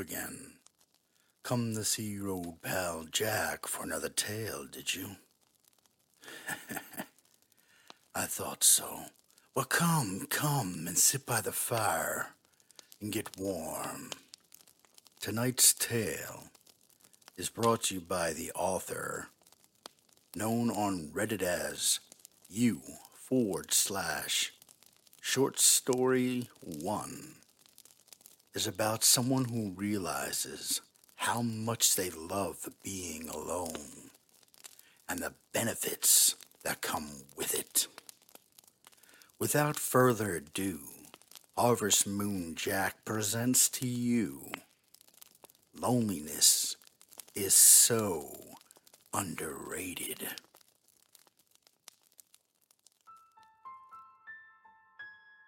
again. Come see your old pal Jack for another tale, did you? I thought so. Well, come, come and sit by the fire and get warm. Tonight's tale is brought to you by the author, known on Reddit as u forward slash short story one, is about someone who realizes how much they love being alone and the benefits that come with it. Without further ado, Harvest Moon Jack presents to you Loneliness is so underrated.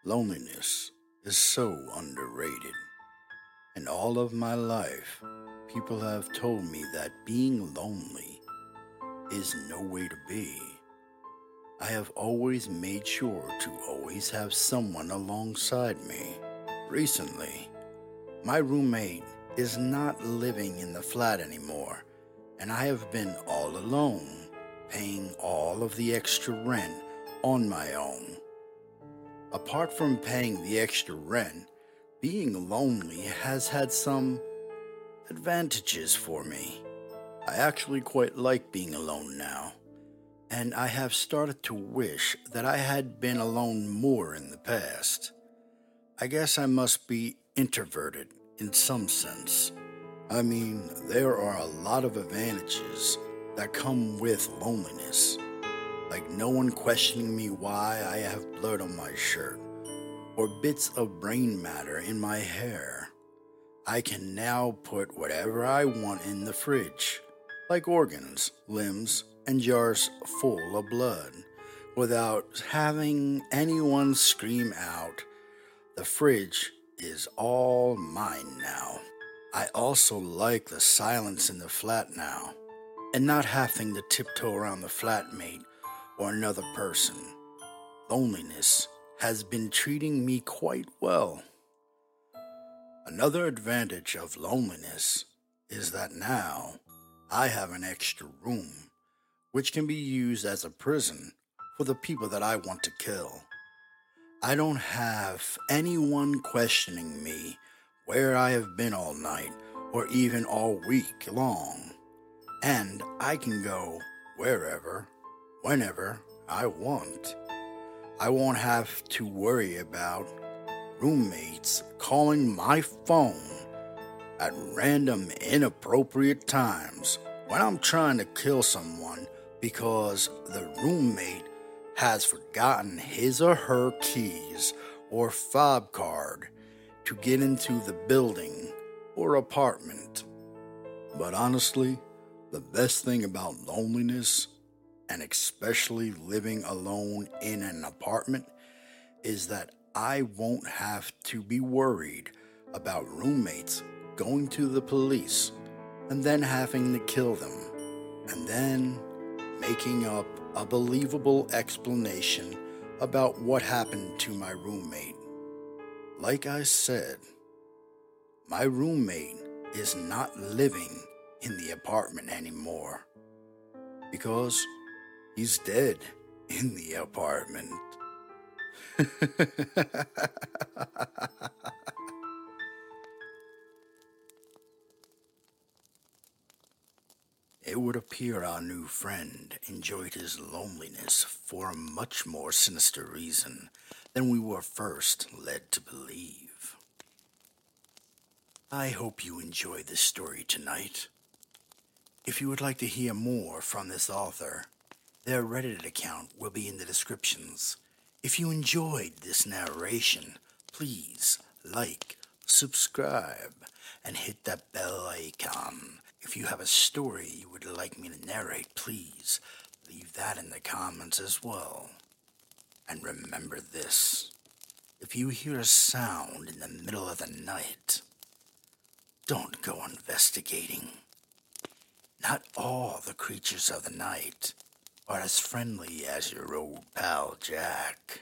Loneliness is so underrated. In all of my life, people have told me that being lonely is no way to be. I have always made sure to always have someone alongside me. Recently, my roommate is not living in the flat anymore, and I have been all alone, paying all of the extra rent on my own. Apart from paying the extra rent, being lonely has had some advantages for me. I actually quite like being alone now, and I have started to wish that I had been alone more in the past. I guess I must be introverted in some sense. I mean, there are a lot of advantages that come with loneliness like no one questioning me why I have blood on my shirt or bits of brain matter in my hair. I can now put whatever I want in the fridge, like organs, limbs, and jars full of blood, without having anyone scream out, The fridge is all mine now. I also like the silence in the flat now, and not having to tiptoe around the flatmate or another person. Loneliness has been treating me quite well. Another advantage of loneliness is that now I have an extra room, which can be used as a prison for the people that I want to kill. I don't have anyone questioning me where I have been all night or even all week long, and I can go wherever whenever I want. I won't have to worry about roommates calling my phone at random inappropriate times when I'm trying to kill someone because the roommate has forgotten his or her keys or fob card to get into the building or apartment. But honestly, the best thing about loneliness and especially living alone in an apartment, is that I won't have to be worried about roommates going to the police and then having to kill them, and then making up a believable explanation about what happened to my roommate. Like I said, my roommate is not living in the apartment anymore because He's dead in the apartment. it would appear our new friend enjoyed his loneliness for a much more sinister reason than we were first led to believe. I hope you enjoyed this story tonight. If you would like to hear more from this author, their Reddit account will be in the descriptions. If you enjoyed this narration, please like, subscribe, and hit that bell icon. If you have a story you would like me to narrate, please leave that in the comments as well. And remember this if you hear a sound in the middle of the night, don't go investigating. Not all the creatures of the night are as friendly as your old pal Jack.